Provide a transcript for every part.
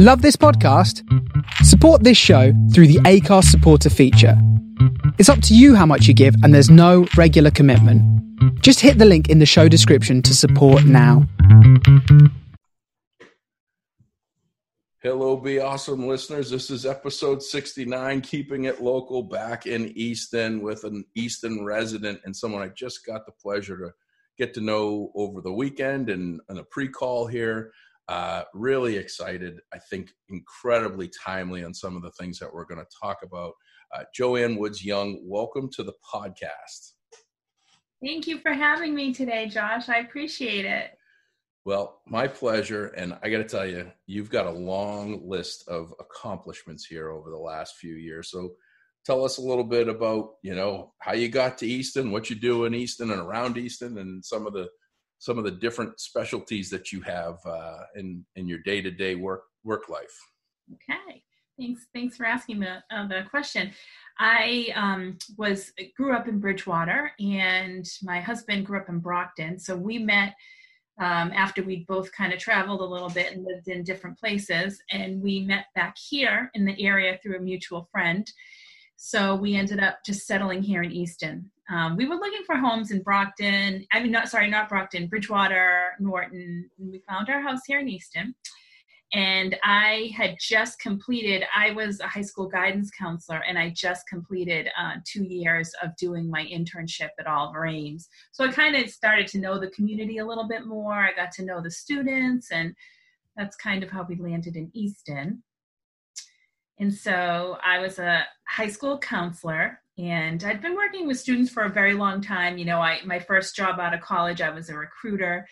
Love this podcast? Support this show through the Anchor's supporter feature. It's up to you how much you give, and there's no regular commitment. Just hit the link in the show description to support now. Hello, be awesome listeners. This is episode 69, keeping it local back in Easton with an Easton resident and someone I just got the pleasure to get to know over the weekend and, and a pre call here. Uh, really excited. I think incredibly timely on some of the things that we're going to talk about. Uh, Joanne Woods Young, welcome to the podcast. Thank you for having me today, Josh. I appreciate it. Well, my pleasure. And I got to tell you, you've got a long list of accomplishments here over the last few years. So tell us a little bit about, you know, how you got to Easton, what you do in Easton and around Easton, and some of the some of the different specialties that you have uh, in in your day to day work work life. Okay, thanks. Thanks for asking the uh, the question. I um, was grew up in Bridgewater, and my husband grew up in Brockton. So we met um, after we'd both kind of traveled a little bit and lived in different places, and we met back here in the area through a mutual friend. So we ended up just settling here in Easton. Um, we were looking for homes in Brockton. I mean, not sorry, not Brockton, Bridgewater, Norton. We found our house here in Easton. And I had just completed, I was a high school guidance counselor, and I just completed uh, two years of doing my internship at Oliver Ames. So I kind of started to know the community a little bit more. I got to know the students, and that's kind of how we landed in Easton. And so I was a high school counselor and I'd been working with students for a very long time. You know, I my first job out of college, I was a recruiter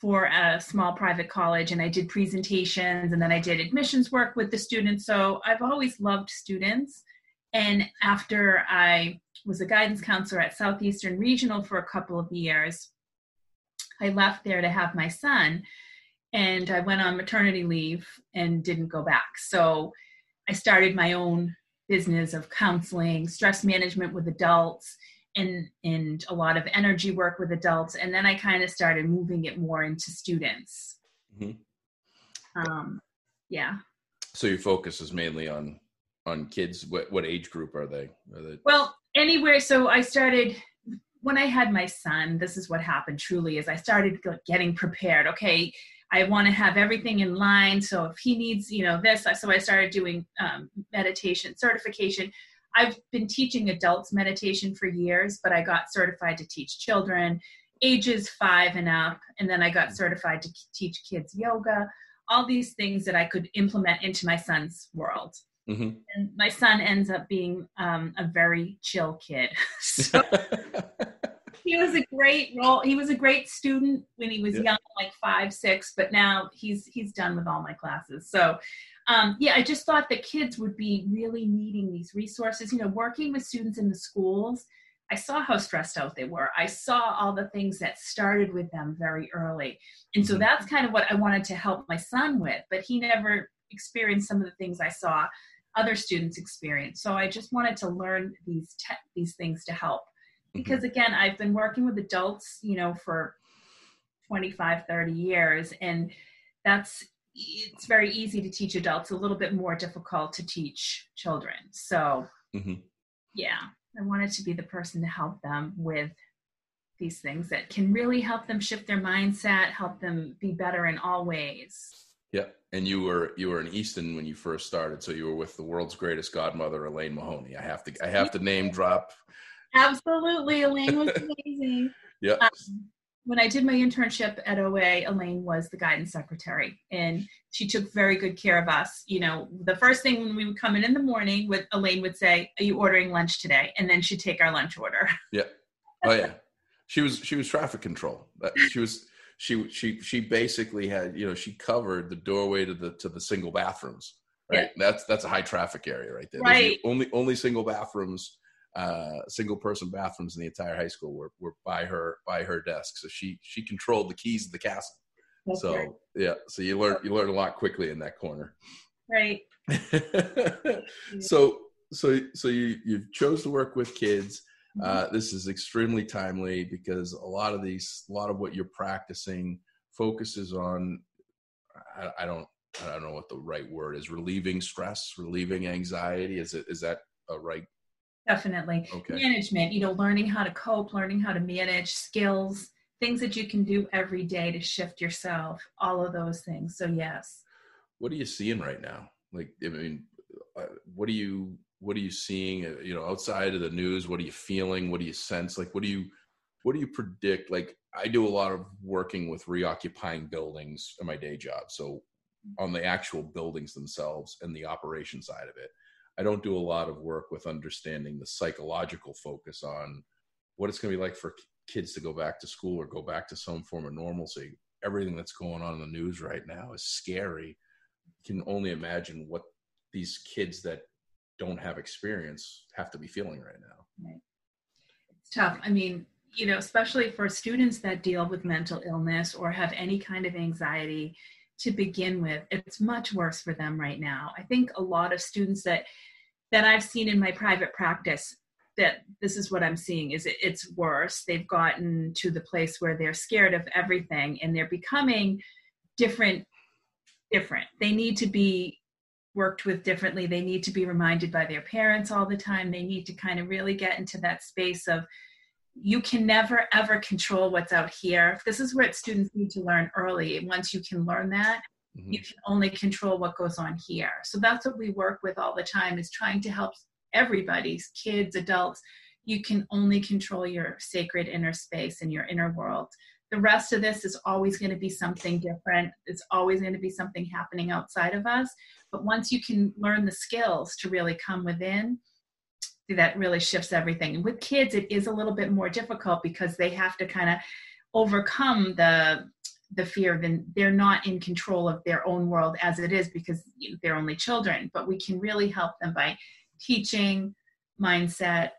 for a small private college and I did presentations and then I did admissions work with the students. So I've always loved students. And after I was a guidance counselor at Southeastern Regional for a couple of years, I left there to have my son and I went on maternity leave and didn't go back. So I started my own business of counseling, stress management with adults, and and a lot of energy work with adults. And then I kind of started moving it more into students. Mm-hmm. Um, yeah. So your focus is mainly on on kids. What what age group are they? Are they- well, anywhere. So I started when I had my son. This is what happened. Truly, is I started getting prepared. Okay, I want to have everything in line. So if he needs, you know, this, so I started doing um, meditation certification. I've been teaching adults meditation for years, but I got certified to teach children ages five and up. And then I got certified to teach kids yoga, all these things that I could implement into my son's world. Mm-hmm. And my son ends up being um, a very chill kid. so he was a great role. He was a great student when he was yeah. young, like five, six, but now he's he's done with all my classes. So um, yeah, I just thought that kids would be really needing these resources. You know, working with students in the schools, I saw how stressed out they were. I saw all the things that started with them very early. And so mm-hmm. that's kind of what I wanted to help my son with, but he never experienced some of the things I saw other students experience. So I just wanted to learn these te- these things to help because mm-hmm. again i've been working with adults you know for 25 30 years and that's it's very easy to teach adults a little bit more difficult to teach children so mm-hmm. yeah i wanted to be the person to help them with these things that can really help them shift their mindset help them be better in all ways yeah and you were you were in easton when you first started so you were with the world's greatest godmother elaine mahoney i have to i have to name drop Absolutely. Elaine was amazing. yeah. Um, when I did my internship at OA, Elaine was the guidance secretary and she took very good care of us. You know, the first thing when we would come in in the morning with Elaine would say, "Are you ordering lunch today?" and then she'd take our lunch order. Yeah. Oh yeah. she was she was traffic control. She was she she she basically had, you know, she covered the doorway to the to the single bathrooms. Right? Yeah. That's that's a high traffic area right there. Right. The only only single bathrooms uh, single person bathrooms in the entire high school were, were by her by her desk. So she she controlled the keys of the castle. That's so right. yeah, so you learn you learn a lot quickly in that corner. Right. so so so you you chose to work with kids. Mm-hmm. Uh, this is extremely timely because a lot of these a lot of what you're practicing focuses on I, I don't I don't know what the right word is, relieving stress, relieving anxiety. Is it is that a right? Definitely. Okay. Management, you know, learning how to cope, learning how to manage skills, things that you can do every day to shift yourself, all of those things. So yes. What are you seeing right now? Like, I mean, uh, what are you what are you seeing? Uh, you know, outside of the news, what are you feeling? What do you sense? Like, what do you what do you predict? Like, I do a lot of working with reoccupying buildings in my day job. So, on the actual buildings themselves and the operation side of it, I don't do a lot of work with understanding the psychological focus on what it's going to be like for kids to go back to school or go back to some form of normalcy. Everything that's going on in the news right now is scary. You can only imagine what these kids that don't have experience have to be feeling right now. It's tough. I mean, you know, especially for students that deal with mental illness or have any kind of anxiety to begin with, it's much worse for them right now. I think a lot of students that that I've seen in my private practice that this is what I'm seeing is it, it's worse. They've gotten to the place where they're scared of everything and they're becoming different different. They need to be worked with differently. They need to be reminded by their parents all the time. They need to kind of really get into that space of you can never ever control what's out here. This is what students need to learn early. Once you can learn that, mm-hmm. you can only control what goes on here. So that's what we work with all the time is trying to help everybody's kids, adults. You can only control your sacred inner space and your inner world the rest of this is always going to be something different. It's always going to be something happening outside of us. But once you can learn the skills to really come within, that really shifts everything. And with kids, it is a little bit more difficult because they have to kind of overcome the the fear then they're not in control of their own world as it is because they're only children but we can really help them by teaching mindset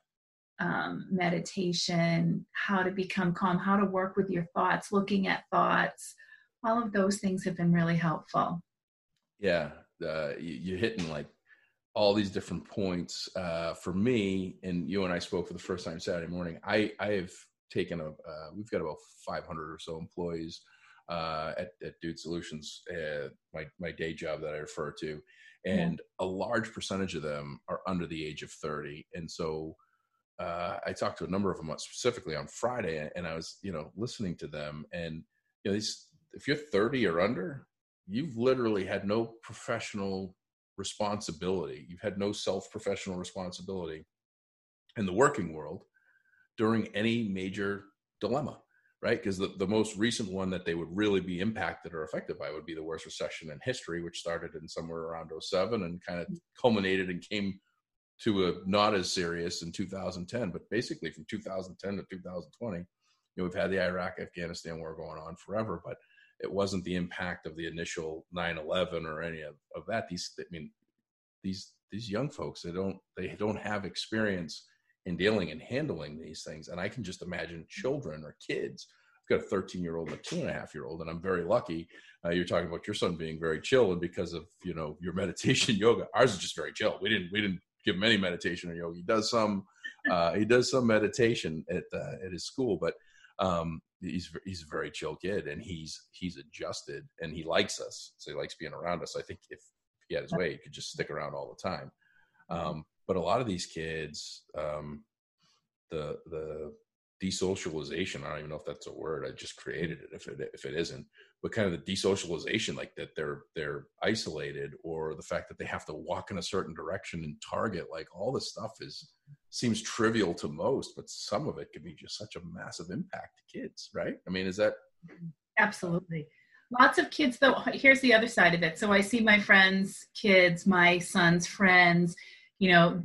um, meditation, how to become calm, how to work with your thoughts, looking at thoughts. All of those things have been really helpful. Yeah, uh, you, are hitting like all these different points. Uh, for me, and you and I spoke for the first time Saturday morning. I I have taken a. Uh, we've got about 500 or so employees uh, at, at Dude Solutions, uh, my my day job that I refer to, and yeah. a large percentage of them are under the age of 30, and so uh, I talked to a number of them specifically on Friday, and I was, you know, listening to them, and you know, these, if you're 30 or under, you've literally had no professional responsibility. You've had no self-professional responsibility in the working world during any major dilemma, right? Because the, the most recent one that they would really be impacted or affected by would be the worst recession in history, which started in somewhere around 07 and kind of mm-hmm. culminated and came to a not as serious in 2010, but basically from 2010 to 2020, you know, we've had the Iraq Afghanistan war going on forever, but it wasn't the impact of the initial 9/11 or any of, of that. These, I mean, these these young folks they don't they don't have experience in dealing and handling these things, and I can just imagine children or kids. I've got a 13 year old and a two and a half year old, and I'm very lucky. Uh, you're talking about your son being very chill, and because of you know your meditation yoga, ours is just very chill. We didn't we didn't give him any meditation or yoga. He does some uh, he does some meditation at uh, at his school, but um, he's he's a very chill kid and he's he's adjusted and he likes us, so he likes being around us. I think if he had his way, he could just stick around all the time. Um, but a lot of these kids, um, the the desocialization. I don't even know if that's a word. I just created it. If it if it isn't, but kind of the desocialization, like that they're they're isolated, or the fact that they have to walk in a certain direction and target, like all this stuff is seems trivial to most, but some of it can be just such a massive impact to kids, right? I mean, is that absolutely? Lots of kids, though. Here's the other side of it. So I see my friends' kids, my son's friends. You know,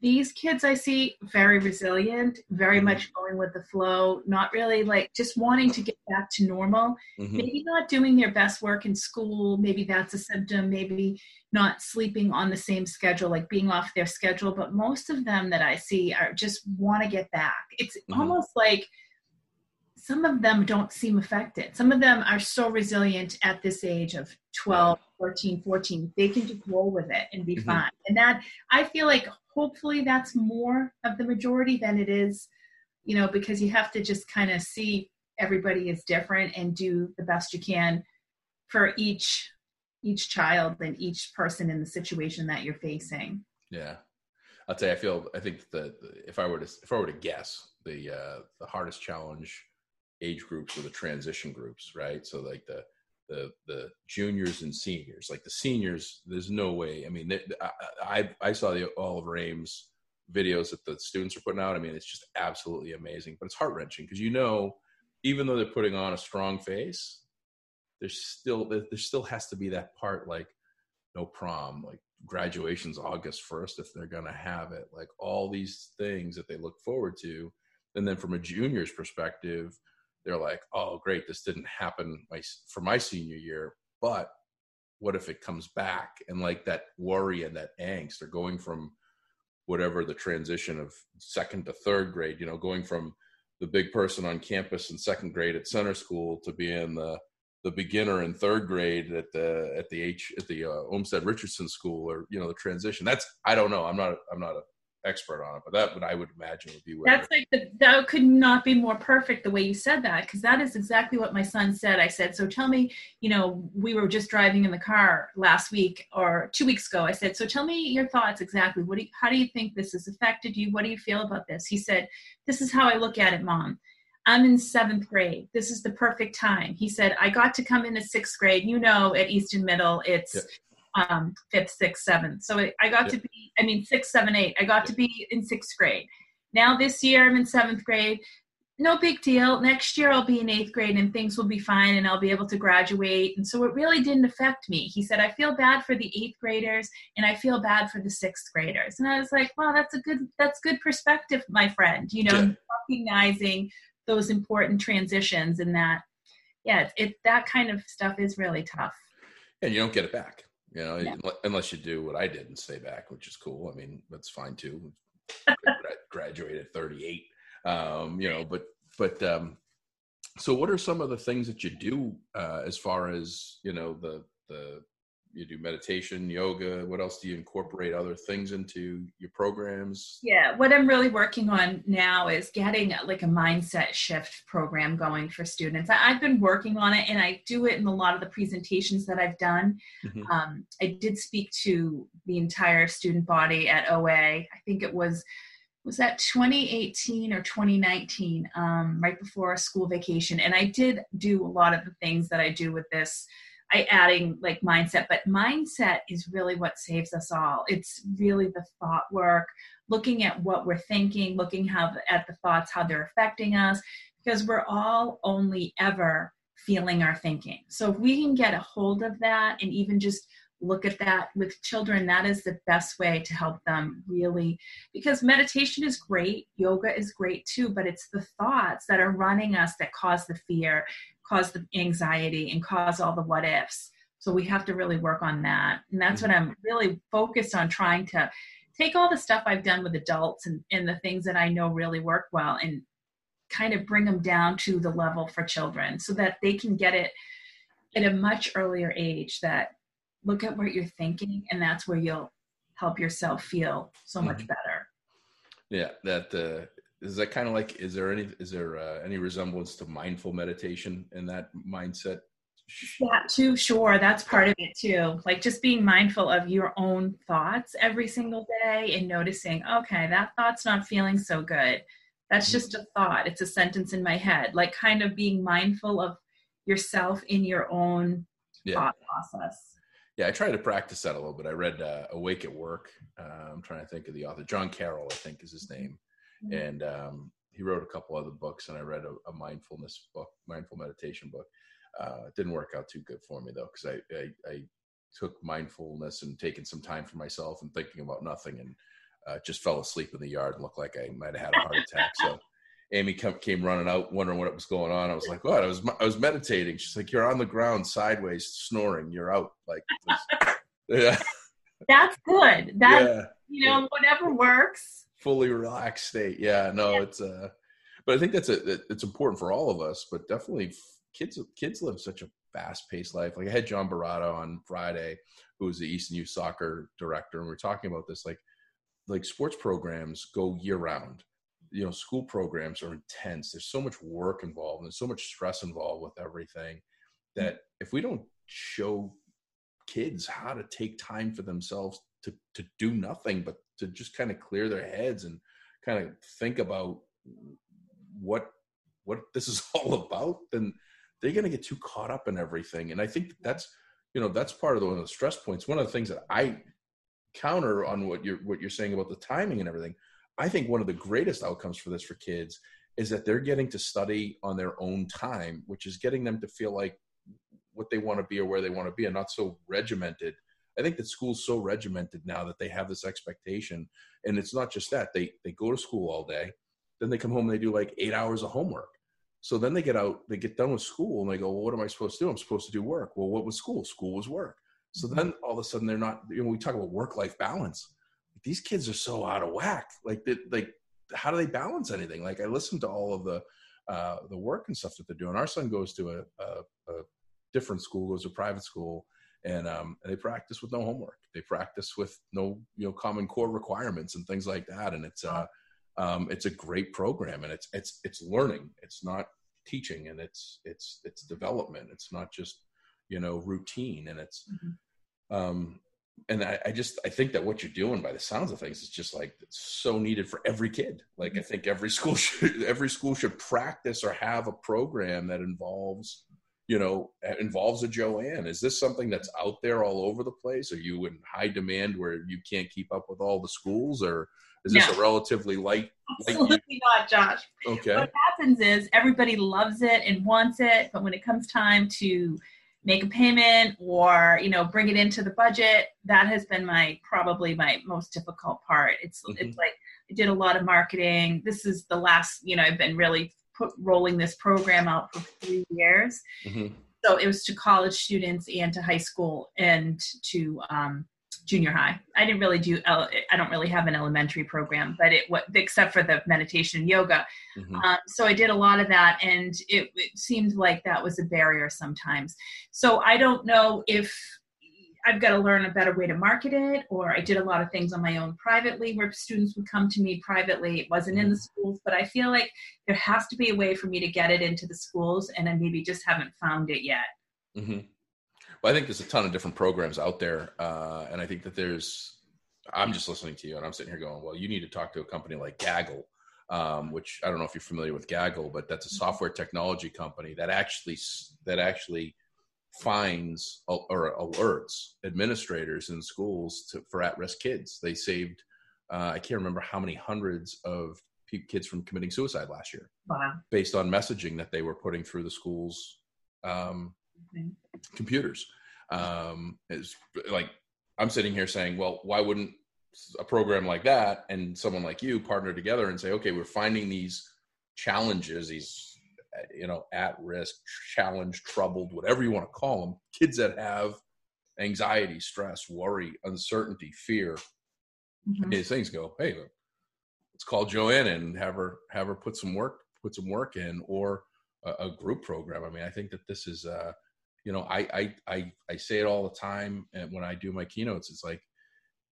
these kids I see very resilient, very mm-hmm. much going with the flow, not really like just wanting to get back to normal. Mm-hmm. Maybe not doing their best work in school, maybe that's a symptom, maybe not sleeping on the same schedule, like being off their schedule. But most of them that I see are just want to get back. It's mm-hmm. almost like some of them don't seem affected. Some of them are so resilient at this age of 12, 14, 14. They can just roll with it and be mm-hmm. fine. And that, I feel like hopefully that's more of the majority than it is, you know, because you have to just kind of see everybody is different and do the best you can for each each child and each person in the situation that you're facing. Yeah. I'll tell you, I feel, I think that if I were to, if I were to guess the, uh, the hardest challenge age groups or the transition groups, right? So like the, the, the juniors and seniors, like the seniors, there's no way. I mean, they, I, I, saw the Oliver Ames videos that the students are putting out. I mean, it's just absolutely amazing, but it's heart wrenching because you know, even though they're putting on a strong face, there's still there still has to be that part like no prom, like graduation's August 1st if they're going to have it, like all these things that they look forward to. And then from a junior's perspective, they're like, oh, great, this didn't happen my, for my senior year, but what if it comes back? And like that worry and that angst, they're going from whatever the transition of second to third grade, you know, going from the big person on campus in second grade at center school to being the the beginner in third grade at the at the H at the uh, Olmsted Richardson School, or you know the transition. That's I don't know. I'm not I'm not a expert on it, but that would I would imagine would be where that's like the, that could not be more perfect the way you said that because that is exactly what my son said. I said, so tell me, you know, we were just driving in the car last week or two weeks ago. I said, so tell me your thoughts exactly. What do you, how do you think this has affected you? What do you feel about this? He said, this is how I look at it, mom. I'm in seventh grade. This is the perfect time. He said, I got to come in at sixth grade. You know, at Easton Middle, it's yep. Um, fifth, sixth, seventh. So I got yep. to be, I mean, six, seven, eight. I got yep. to be in sixth grade. Now this year I'm in seventh grade. No big deal. Next year I'll be in eighth grade and things will be fine and I'll be able to graduate. And so it really didn't affect me. He said, I feel bad for the eighth graders and I feel bad for the sixth graders. And I was like, wow, that's a good, that's good perspective, my friend. You know, yeah. recognizing those important transitions and that yeah it, it, that kind of stuff is really tough and you don't get it back you know yeah. unless you do what i did and stay back which is cool. I mean that's fine too. Graduated 38 um you know but but um so what are some of the things that you do uh as far as you know the the you do meditation yoga what else do you incorporate other things into your programs? Yeah what i'm really working on now is getting like a mindset shift program going for students. I've been working on it and i do it in a lot of the presentations that i've done. Mm-hmm. um, i did speak to the entire student body at oa i think it was was that 2018 or 2019 um, right before a school vacation. And i did do a lot of the things that i do with this I adding like mindset, but mindset is really what saves us all. It's really the thought work, looking at what we're thinking, looking how at the thoughts, how they're affecting us, because we're all only ever feeling our thinking. So if we can get a hold of that and even just look at that with children, that is the best way to help them really. Because meditation is great, yoga is great too, but it's the thoughts that are running us that cause the fear cause the anxiety and cause all the what ifs. So we have to really work on that. And that's what I'm really focused on trying to take all the stuff I've done with adults and, and the things that I know really work well and kind of bring them down to the level for children so that they can get it at a much earlier age that look at what you're thinking and that's where you'll help yourself feel so much mm-hmm. better yeah that uh, is that kind of like is there any is there uh, any resemblance to mindful meditation in that mindset? Yeah too sure that's part of it too. Like just being mindful of your own thoughts every single day and noticing okay that thought's not feeling so good. That's mm-hmm. just a thought it's a sentence in my head like kind of being mindful of yourself in your own yeah. thought process. Yeah i try to practice that a little bit i read uh, awake at work uh, i'm trying to think of the author john carroll i think is his name mm-hmm. and um, he wrote a couple other books, and I read a, a mindfulness book, mindful meditation book. Uh, it didn't work out too good for me though, because I, I, I took mindfulness and taking some time for myself and thinking about nothing, and uh, just fell asleep in the yard and looked like I might have had a heart attack. So. Amy come, came running out, wondering what was going on. I was like, "What?" I was I was meditating. She's like, "You're on the ground, sideways, snoring. You're out." Like, yeah. That's good. That yeah. you know, whatever works fully relaxed state. Yeah, no, yeah. it's uh but I think that's a it's important for all of us, but definitely kids kids live such a fast paced life. Like I had John Barato on Friday, who was the Easton Youth Soccer director, and we are talking about this like like sports programs go year round. You know, school programs are intense. There's so much work involved and so much stress involved with everything that if we don't show kids how to take time for themselves to to do nothing but to just kind of clear their heads and kind of think about what what this is all about then they're going to get too caught up in everything. And i think that's you know that's part of the, one of the stress points. One of the things that i counter on what you're what you're saying about the timing and everything i think one of the greatest outcomes for this for kids is that they're getting to study on their own time which is getting them to feel like what they want to be or where they want to be and not so regimented i think that school's so regimented now that they have this expectation and it's not just that they they go to school all day then they come home and they do like eight hours of homework. So then they get out they get done with school and they go well what am i supposed to do? I'm supposed to do work. Well what was school? School was work. So mm-hmm. then all of a sudden they're not you know we talk about work life balance. These kids are so out of whack. Like they, like how do they balance anything? Like i listen to all of the uh, the work and stuff that they're doing. Our son goes to a, a, a different school, goes to private school, and um, they practice with no homework. They practice with no you know common core requirements and things like that. And it's uh, um, it's a great program, and it's it's it's learning. It's not teaching, and it's it's it's development. It's not just you know routine, and it's. Mm-hmm. Um, and I, I, just I think that what you're doing by the sounds of things is just like so needed for every kid. Like I mm-hmm. think every school should every school should practice or have a program that involves you know, involves a Joanne? Is this something that's out there all over the place? Are you in high demand where you can't keep up with all the schools, or is this no. a relatively light? Absolutely light not, Josh. Okay. What happens is everybody loves it and wants it, but when it comes time to make a payment or you know bring it into the budget, that has been my probably my most difficult part. It's mm-hmm. it's like I did a lot of marketing. This is the last you know I've been really put, rolling this program out for three years. Mm-hmm. So it was to college students and to high school and to um, junior high. I didn't really do. I don't really have an elementary program, but it what except for the meditation and yoga. Mm-hmm. Um, so I did a lot of that, and it, it seemed like that was a barrier sometimes. So I don't know if I've got to learn a better way to market it, or I did a lot of things on my own privately where students would come to me privately. It wasn't in the mm-hmm. schools, but I feel like there has to be a way for me to get it into the schools, and I maybe just haven't found it yet. Mm-hmm. Well, I think there's a ton of different programs out there, uh, and I think that there's. I'm just listening to you, and I'm sitting here going, "Well, you need to talk to a company like Gaggle." Um, which I don't know if you're familiar with Gaggle, but that's a mm-hmm. software technology company that actually that actually fines or alerts administrators in schools to, for at-risk kids. They saved uh, I can't remember how many hundreds of kids from committing suicide last year, wow. based on messaging that they were putting through the schools um, mm-hmm. computers. Um, is like I'm sitting here saying, well, why wouldn't a program like that and someone like you partner together and say, okay, we're finding these challenges, these you know, at risk, challenged, troubled, whatever you want to call them, kids that have anxiety, stress, worry, uncertainty, fear, mm-hmm. these things go, hey, let's call Joanne and have her have her put some work put some work in, or a, a group program. I mean, I think that this is, uh, you know, I, I I I say it all the time, and when I do my keynotes, it's like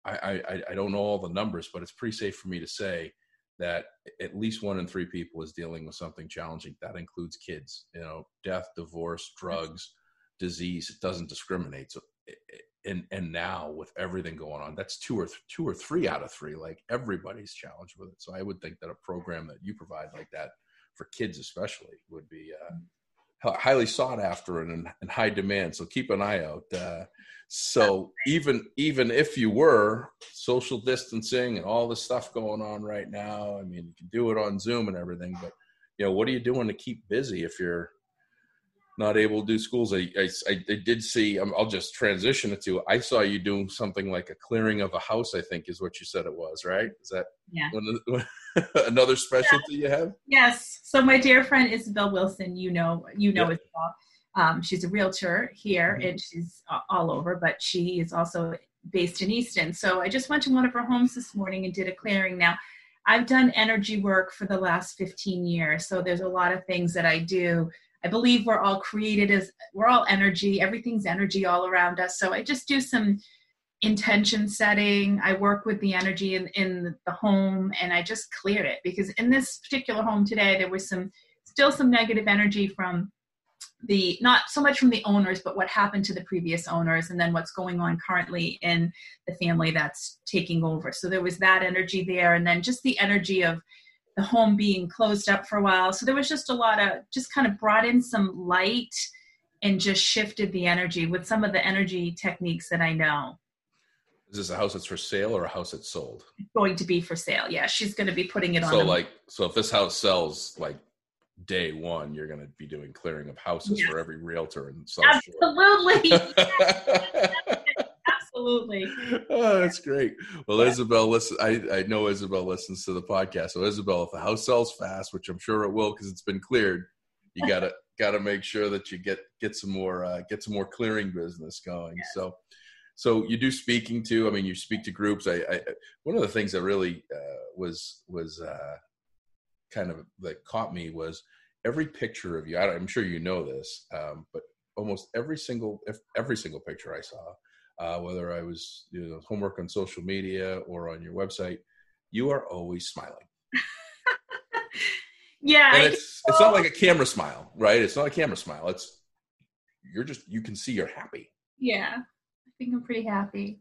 I I I don't know all the numbers, but it's pretty safe for me to say that at least one in three people is dealing with something challenging. That includes kids, you know, death, divorce, drugs, disease. It doesn't discriminate. So, and and now with everything going on, that's two or th- two or three out of three. Like everybody's challenged with it. So I would think that a program that you provide like that for kids, especially, would be uh, highly sought after and in, high demand. So keep an eye out. Uh, so even even if you were social distancing and all the stuff going on right now, I mean, you can do it on Zoom and everything, but you know, what are you doing to keep busy if you're not able to do schools? I I, I did see. I'll just transition it to. I saw you doing something like a clearing of a house. I think is what you said it was, right? Is that yeah. One, another specialty yeah. you have? Yes. So my dear friend Isabel Wilson, you know, you know yeah. as well um, she's a realtor here mm-hmm. and she's all over, but she is also based in Easton. So I just went to one of her homes this morning and did a clearing. Now, I've done energy work for the last 15 years. So there's a lot of things that I do. I believe we're all created as we're all energy, everything's energy all around us. So I just do some intention setting. I work with the energy in, in the home and I just cleared it because in this particular home today, there was some still some negative energy from the not so much from the owners but what happened to the previous owners and then what's going on currently in the family that's taking over so there was that energy there and then just the energy of the home being closed up for a while. So there was just a lot of just kind of brought in some light and just shifted the energy with some of the energy techniques that i know. Is this a house that's for sale or a house that's sold? It's going to be for sale yeah. She's going to be putting it on so like so if this house sells like day one, you're going to be doing clearing of houses yes. for every realtor and South Absolutely. Absolutely. Oh, that's great. Well, yeah. Isabel, listen. I, I know Isabel listens to the podcast. So, Isabel, if the house sells fast, which I'm sure it will because it's been cleared, you gotta gotta make sure that you get get some more uh, get some more clearing business going. Yeah. So, so you do speaking too. I mean, you speak to groups. I, I one of the things that really uh, was was uh, kind of that caught me was every picture of you. I, am sure you know this, um, but almost every single every single picture I saw, uh, whether I was you know homework on social media or on your website, you are always smiling. yeah, and it's it's not like a camera smile, right? It's not a camera smile. It's you're just you can see you're happy. Yeah, I think I'm pretty happy,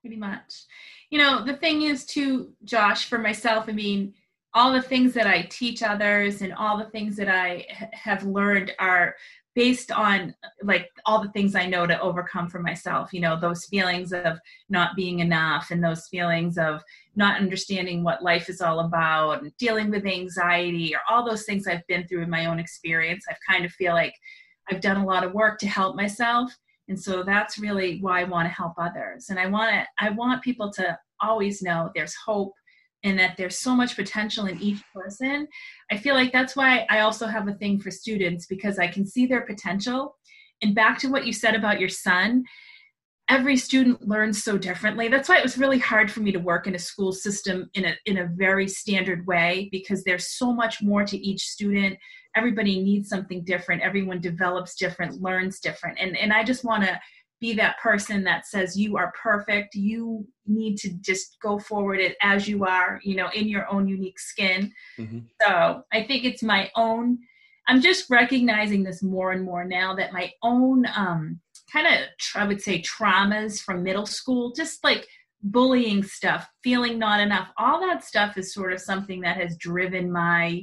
pretty much. You know, the thing is, too, Josh, for myself, I mean all the things that I teach others and all the things that I have learned are based on like all the things I know to overcome for myself, you know, those feelings of not being enough and those feelings of not understanding what life is all about and dealing with anxiety or all those things I've been through in my own experience. I've kind of feel like I've done a lot of work to help myself. And so that's really why I want to help others. And I want to, I want people to always know there's hope and that there's so much potential in each person. I feel like that's why I also have a thing for students because I can see their potential. And back to what you said about your son, every student learns so differently. That's why it was really hard for me to work in a school system in a in a very standard way because there's so much more to each student. Everybody needs something different. Everyone develops different, learns different. And and I just want to be that person that says you are perfect you need to just go forward it as you are you know in your own unique skin mm-hmm. so i think it's my own i'm just recognizing this more and more now that my own um kind of i would say traumas from middle school just like bullying stuff feeling not enough all that stuff is sort of something that has driven my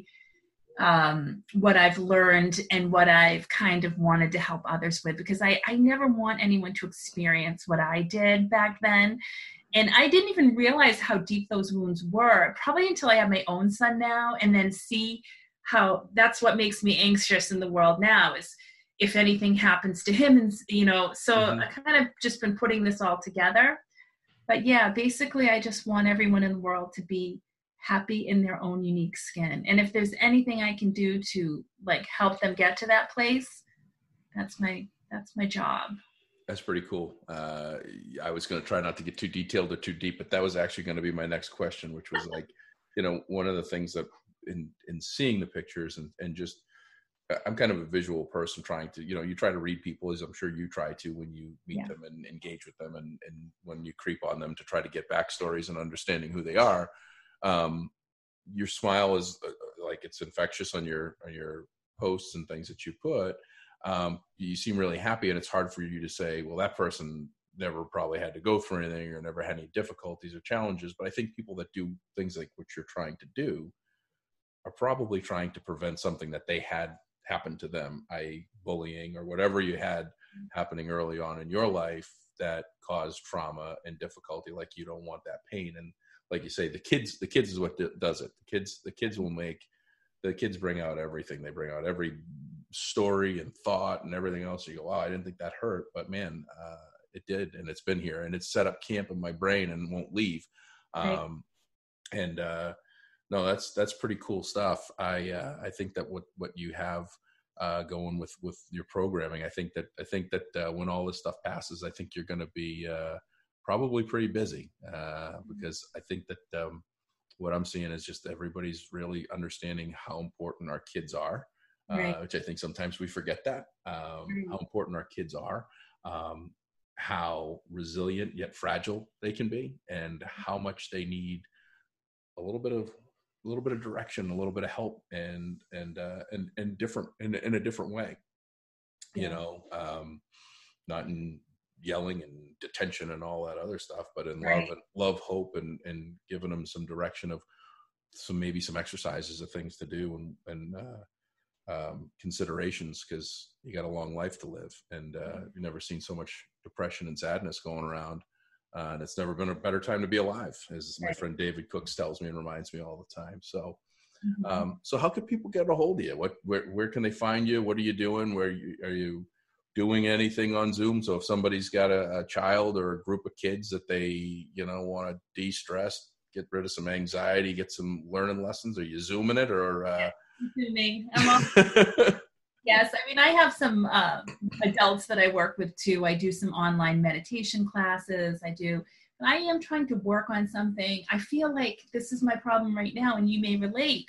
um, what I've learned and what I've kind of wanted to help others with because I, I never want anyone to experience what I did back then. And I didn't even realize how deep those wounds were, probably until I have my own son now and then see how that's what makes me anxious in the world now is if anything happens to him and you know so mm-hmm. i kind of just been putting this all together but yeah basically i just want everyone in the world to be happy in their own unique skin. And if there's anything i can do to like help them get to that place that's my that's my job. That's pretty cool. Uh, i was going to try not to get too detailed or too deep but that was actually going to be my next question which was like you know one of the things that in in seeing the pictures and and just i'm kind of a visual person trying to you know you try to read people as i'm sure you try to when you meet yeah. them and engage with them and and when you creep on them to try to get backstories and understanding who they are um, your smile is uh, uh, like it's infectious on your on your posts and things that you put um, you seem really happy and it's hard for you to say well that person never probably had to go through anything or never had any difficulties or challenges but i think people that do things like what you're trying to do are probably trying to prevent something that they had happen to them i.e bullying or whatever you had happening early on in your life that caused trauma and difficulty like you don't want that pain and like you say, the kids, the kids is what does it. The kids, the kids will make, the kids bring out everything. They bring out every story and thought and everything else. You go, wow, I didn't think that hurt, but man, uh, it did, and it's been here, and it's set up camp in my brain and won't leave. Um, right. And uh, no, that's that's pretty cool stuff. I uh, I think that what what you have uh, going with with your programming, I think that I think that uh, when all this stuff passes, I think you're going to be uh, probably pretty busy uh, because I think that um, what I'm seeing is just everybody's really understanding how important our kids are, uh, right. which I think sometimes we forget that um, how important our kids are, um, how resilient yet fragile they can be, and how much they need a little bit of a little bit of direction, a little bit of help, and and uh, and and different in, in a different way. you Yeah. know, um, not in yelling and detention and all that other stuff, but in Right. love and love, hope, and and giving them some direction of some maybe some exercises of things to do and and uh, um, considerations because you got a long life to live, and uh, you've never seen so much depression and sadness going around. Uh, and it's never been a better time to be alive, as my friend David Cooks tells me and reminds me all the time. So, Mhm. um, so how can people get a hold of you? What, where, where can they find you? What are you doing? Where you, are you doing anything on Zoom? So if somebody's got a, a child or a group of kids that they, you know, want to de-stress, get rid of some anxiety, get some learning lessons, are you zooming it or? Uh... Zooming. Yes, I mean, I have some uh, adults that I work with too. I do some online meditation classes. I do, but I am trying to work on something. I feel like this is my problem right now, and you may relate.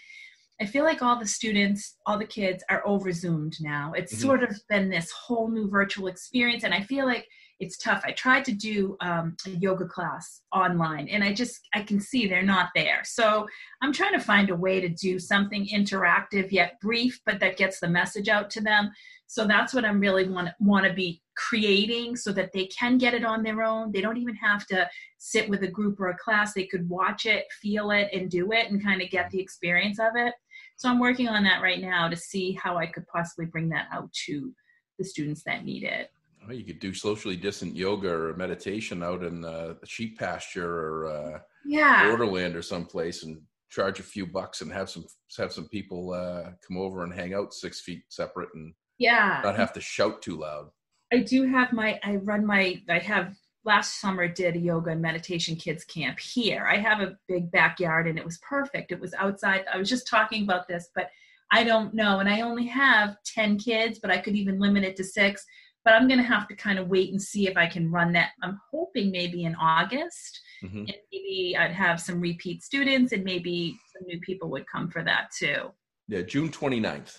I feel like all the students, all the kids are over Zoomed now. It's Mhm. sort of been this whole new virtual experience, and I feel like it's tough. I tried to do um, a yoga class online, and I just I can see they're not there. So I'm trying to find a way to do something interactive yet brief, but that gets the message out to them. So that's what I'm really want want to be creating, so that they can get it on their own. They don't even have to sit with a group or a class. They could watch it, feel it, and do it, and kind of get the experience of it. So I'm working on that right now to see how I could possibly bring that out to the students that need it. Well, you could do socially distant yoga or meditation out in the sheep pasture or uh, Yeah. Borderland or someplace and charge a few bucks and have some have some people uh, come over and hang out six feet separate and Yeah. not have to shout too loud. I do have my I run my I have last summer did a yoga and meditation kids camp here. I have a big backyard and it was perfect. It was outside. I was just talking about this, but I don't know and I only have 10 kids, but I could even limit it to 6. But I'm going to have to kind of wait and see if I can run that. I'm hoping maybe in August hmm and maybe I'd have some repeat students and maybe some new people would come for that too. Yeah, June 29th.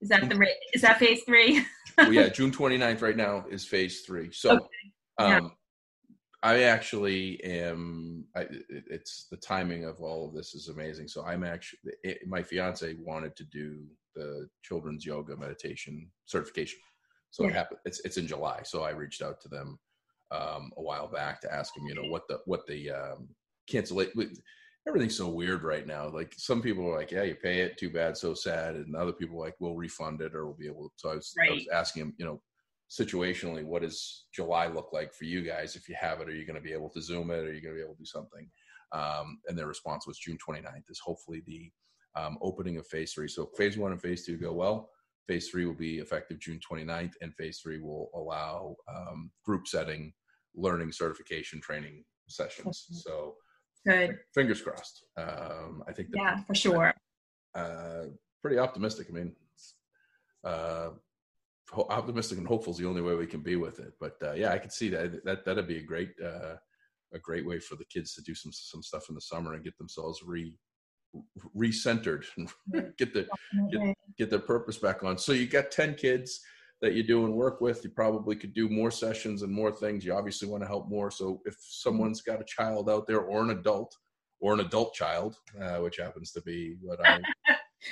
Is that the is that phase 3? well, yeah, June 29th right now is phase three. So, Okay. Yeah. um, I actually am. I, it's the timing of all of this is amazing. So I'm actually it, my fiance wanted to do the children's yoga meditation certification. So it happened. It's it's in July. So I reached out to them um, a while back to ask them, you know, what the what the um, cancellation. Everything's so weird right now. Like some people are like, "Yeah, you pay it. Too bad, so sad," and other people are like, "We'll refund it, or we'll be able." To. So I was, I was asking him, you know, situationally, what does July look like for you guys? If you have it, are you going to be able to Zoom it? Are you going to be able to do something? Um, and their response was June 29th is hopefully the um, opening of phase three. So phase one and phase two go well. Phase three will be effective June 29th, and phase three will allow um, group setting, learning, certification, training sessions. So Good. fingers crossed. Um, I think that Yeah, for sure. uh, pretty optimistic. I mean, uh, optimistic and hopeful is the only way we can be with it. But uh, yeah, I could see that that that'd be a great uh, a great way for the kids to do some some stuff in the summer and get themselves re recentered and get the Definitely. get their purpose back on. So you got ten kids that you do and work with. You probably could do more sessions and more things. You obviously want to help more. So if someone's got a child out there or an adult or an adult child, uh, which happens to be what I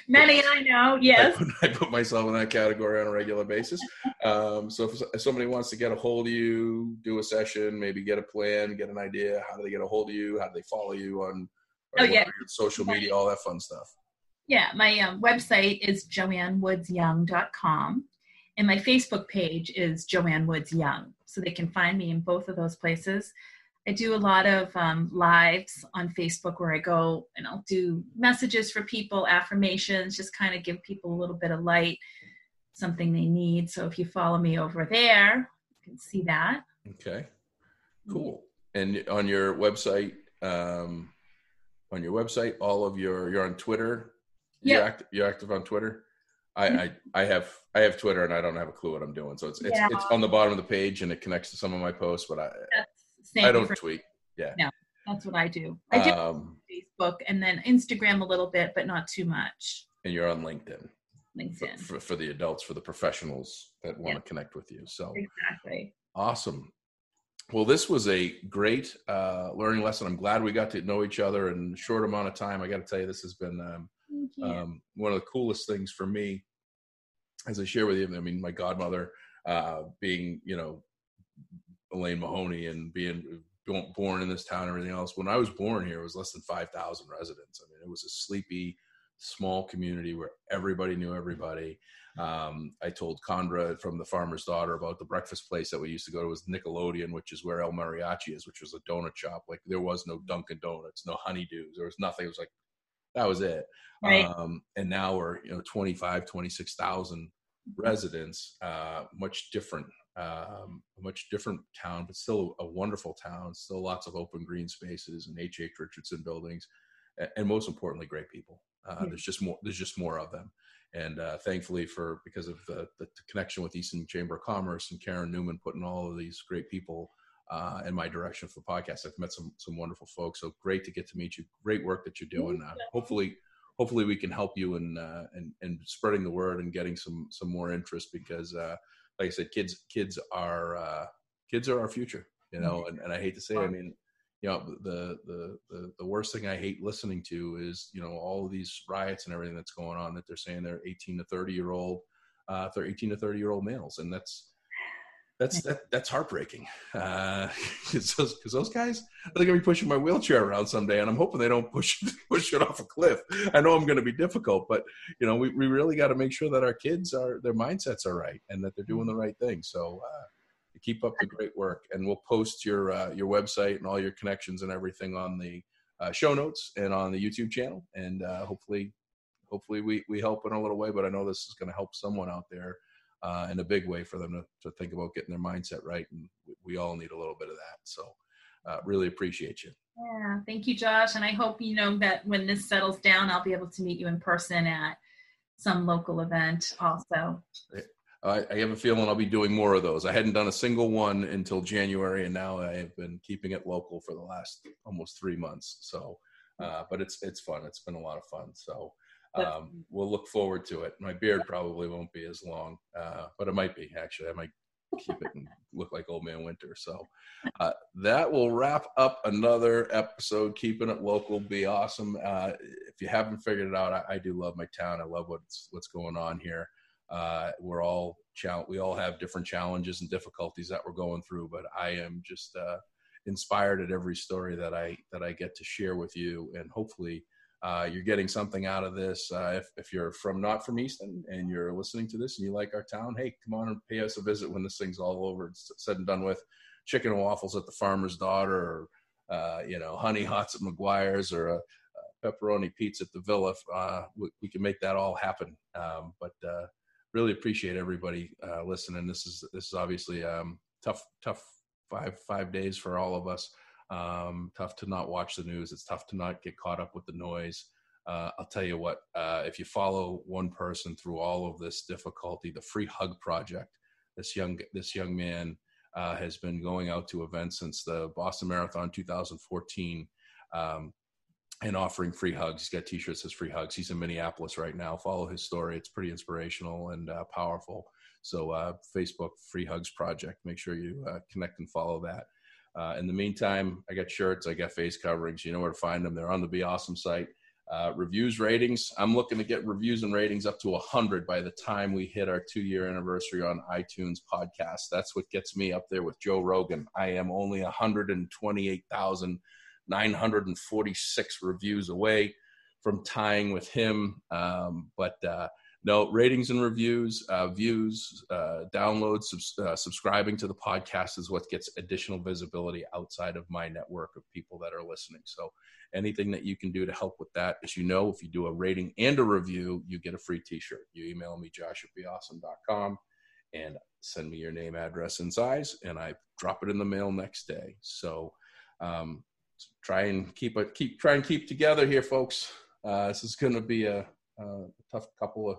Many I know, I yes. put, I put myself in that category on a regular basis. Um, so if, if somebody wants to get a hold of you, do a session, maybe get a plan, get an idea, how do they get a hold of you? How do they follow you on Oh, yeah. social media, all that fun stuff? Yeah, my um, website is joannewoodsyoung.com and my Facebook page is Joanne Woods Young. So they can find me in both of those places. I do a lot of um, lives on Facebook where I go and I'll do messages for people, affirmations, just kind of give people a little bit of light, something they need. So if you follow me over there, you can see that. Okay, cool. And on your website, um, on your website, all of your you're on Twitter. You're, Yeah. act, you're active on Twitter. I, I I have I have Twitter and I don't have a clue what I'm doing. So it's it's, Yeah. it's on the bottom of the page and it connects to some of my posts, but I Same I don't for- tweet. Yeah. No, that's what I do. I do Um, Facebook and then Instagram a little bit, but not too much. and you're on LinkedIn. for, LinkedIn. for, for the adults, for the professionals that want Yeah. to connect with you. So Exactly. awesome. Well, this was a great uh, learning lesson. I'm glad we got to know each other in a short amount of time. I got to tell you, this has been um, um, one of the coolest things for me as I share with you, I mean, my godmother uh, being, you know, Elaine Mahoney and being born in this town and everything else. When I was born here, it was less than 5,000 residents. I mean, it was a sleepy, small community where everybody knew everybody. Um, I told Condra from the farmer's daughter about the breakfast place that we used to go to was Nickelodeon, which is where El Mariachi is, which was a donut shop. Like there was no Dunkin' Donuts, no Honeydews. There was nothing. It was like, that was it. Right. Um, and now we're, you know, 25, 26,000 residents, uh, much different, um, a much different town, but still a wonderful town. Still lots of open green spaces and H. H. Richardson buildings, and, and most importantly, great people. Uh, yeah. There's just more. There's just more of them, and uh, thankfully for because of the, the, connection with Easton Chamber of Commerce and Karen Newman putting all of these great people uh, in my direction for the podcast. I've met some some wonderful folks. So great to get to meet you. Great work that you're doing. Uh, hopefully, hopefully we can help you in uh, and and spreading the word and getting some some more interest because uh, like I said, kids kids are uh, kids are our future. You know, and, and I hate to say, I mean, you know, the, the the the worst thing I hate listening to is you know all these riots and everything that's going on that they're saying they're 18 to 30 year old, uh, they're 18 to 30 year old males, and that's that's that, that's heartbreaking because uh, those, those, guys are they're going to be pushing my wheelchair around someday and i'm hoping they don't push push it off a cliff. I know i'm going to be difficult but you know we, we really got to make sure that our kids are their mindsets are right and that they're doing the right thing. So uh, keep up the great work and we'll post your uh, your website and all your connections and everything on the uh, show notes and on the youtube channel and uh, hopefully hopefully we, we help in a little way but i know this is going to help someone out there uh, in a big way for them to, to think about getting their mindset right. And we all need a little bit of that. So uh, really appreciate you. Yeah, thank you, Josh. And I hope you know that when this settles down, I'll be able to meet you in person at some local event also. I, I have a feeling I'll be doing more of those. I hadn't done a single one until January, and now I have been keeping it local for the last almost three months. So, uh, but it's it's fun. It's been a lot of fun. So, um, we'll look forward to it. My beard probably won't be as long, uh, but it might be actually. I might keep it and look like Old Man Winter. So uh, that will wrap up another episode. Keeping it local, be awesome. Uh, if you haven't figured it out, I, I, do love my town. I love what's what's going on here. Uh, we're all we all have different challenges and difficulties that we're going through, but I am just uh, inspired at every story that I that I get to share with you, and hopefully uh, you're getting something out of this. Uh, if, if you're from not from Easton and you're listening to this and you like our town, hey, come on and pay us a visit when this thing's all over. It's said and done with. Chicken and waffles at the farmer's daughter, or uh, you know, honey hots at McGuire's, or a, a pepperoni pizza at the Villa. Uh, we, we, can make that all happen. Um, but uh, really appreciate everybody uh, listening. This is this is obviously um, tough tough five five days for all of us. Um, tough to not watch the news. It's tough to not get caught up with the noise. Uh, I'll tell you what, uh, if you follow one person through all of this difficulty, the Free Hug Project, this young this young man uh, has been going out to events since the Boston Marathon 2014 um, and offering free hugs. He's got T-shirts as free hugs. He's in Minneapolis right now. Follow his story; it's pretty inspirational and uh, powerful. So, uh, Facebook Free Hugs Project. Make sure you uh, connect and follow that. Uh, in the meantime, I got shirts, I got face coverings. You know where to find them. They're on the Be Awesome site. Uh, reviews, ratings. I'm looking to get reviews and ratings up to 100 by the time we hit our two year anniversary on iTunes podcast. That's what gets me up there with Joe Rogan. I am only 128,946 reviews away from tying with him. Um, but uh, no ratings and reviews, uh, views, uh, downloads, subs- uh, subscribing to the podcast is what gets additional visibility outside of my network of people that are listening. So anything that you can do to help with that, as you know, if you do a rating and a review, you get a free T-shirt. You email me josh at beawesome.com and send me your name, address, and size, and I drop it in the mail next day. So um, try and keep a keep try and keep together here, folks. Uh, this is going to be a, a tough couple of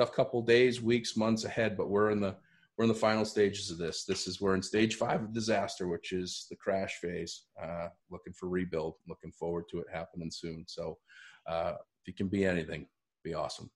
tough couple days, weeks, months ahead, but we're in the we're in the final stages of this. This is we're in stage five of disaster, which is the crash phase. Uh, looking for rebuild. Looking forward to it happening soon. So, uh, if you can be anything, be awesome.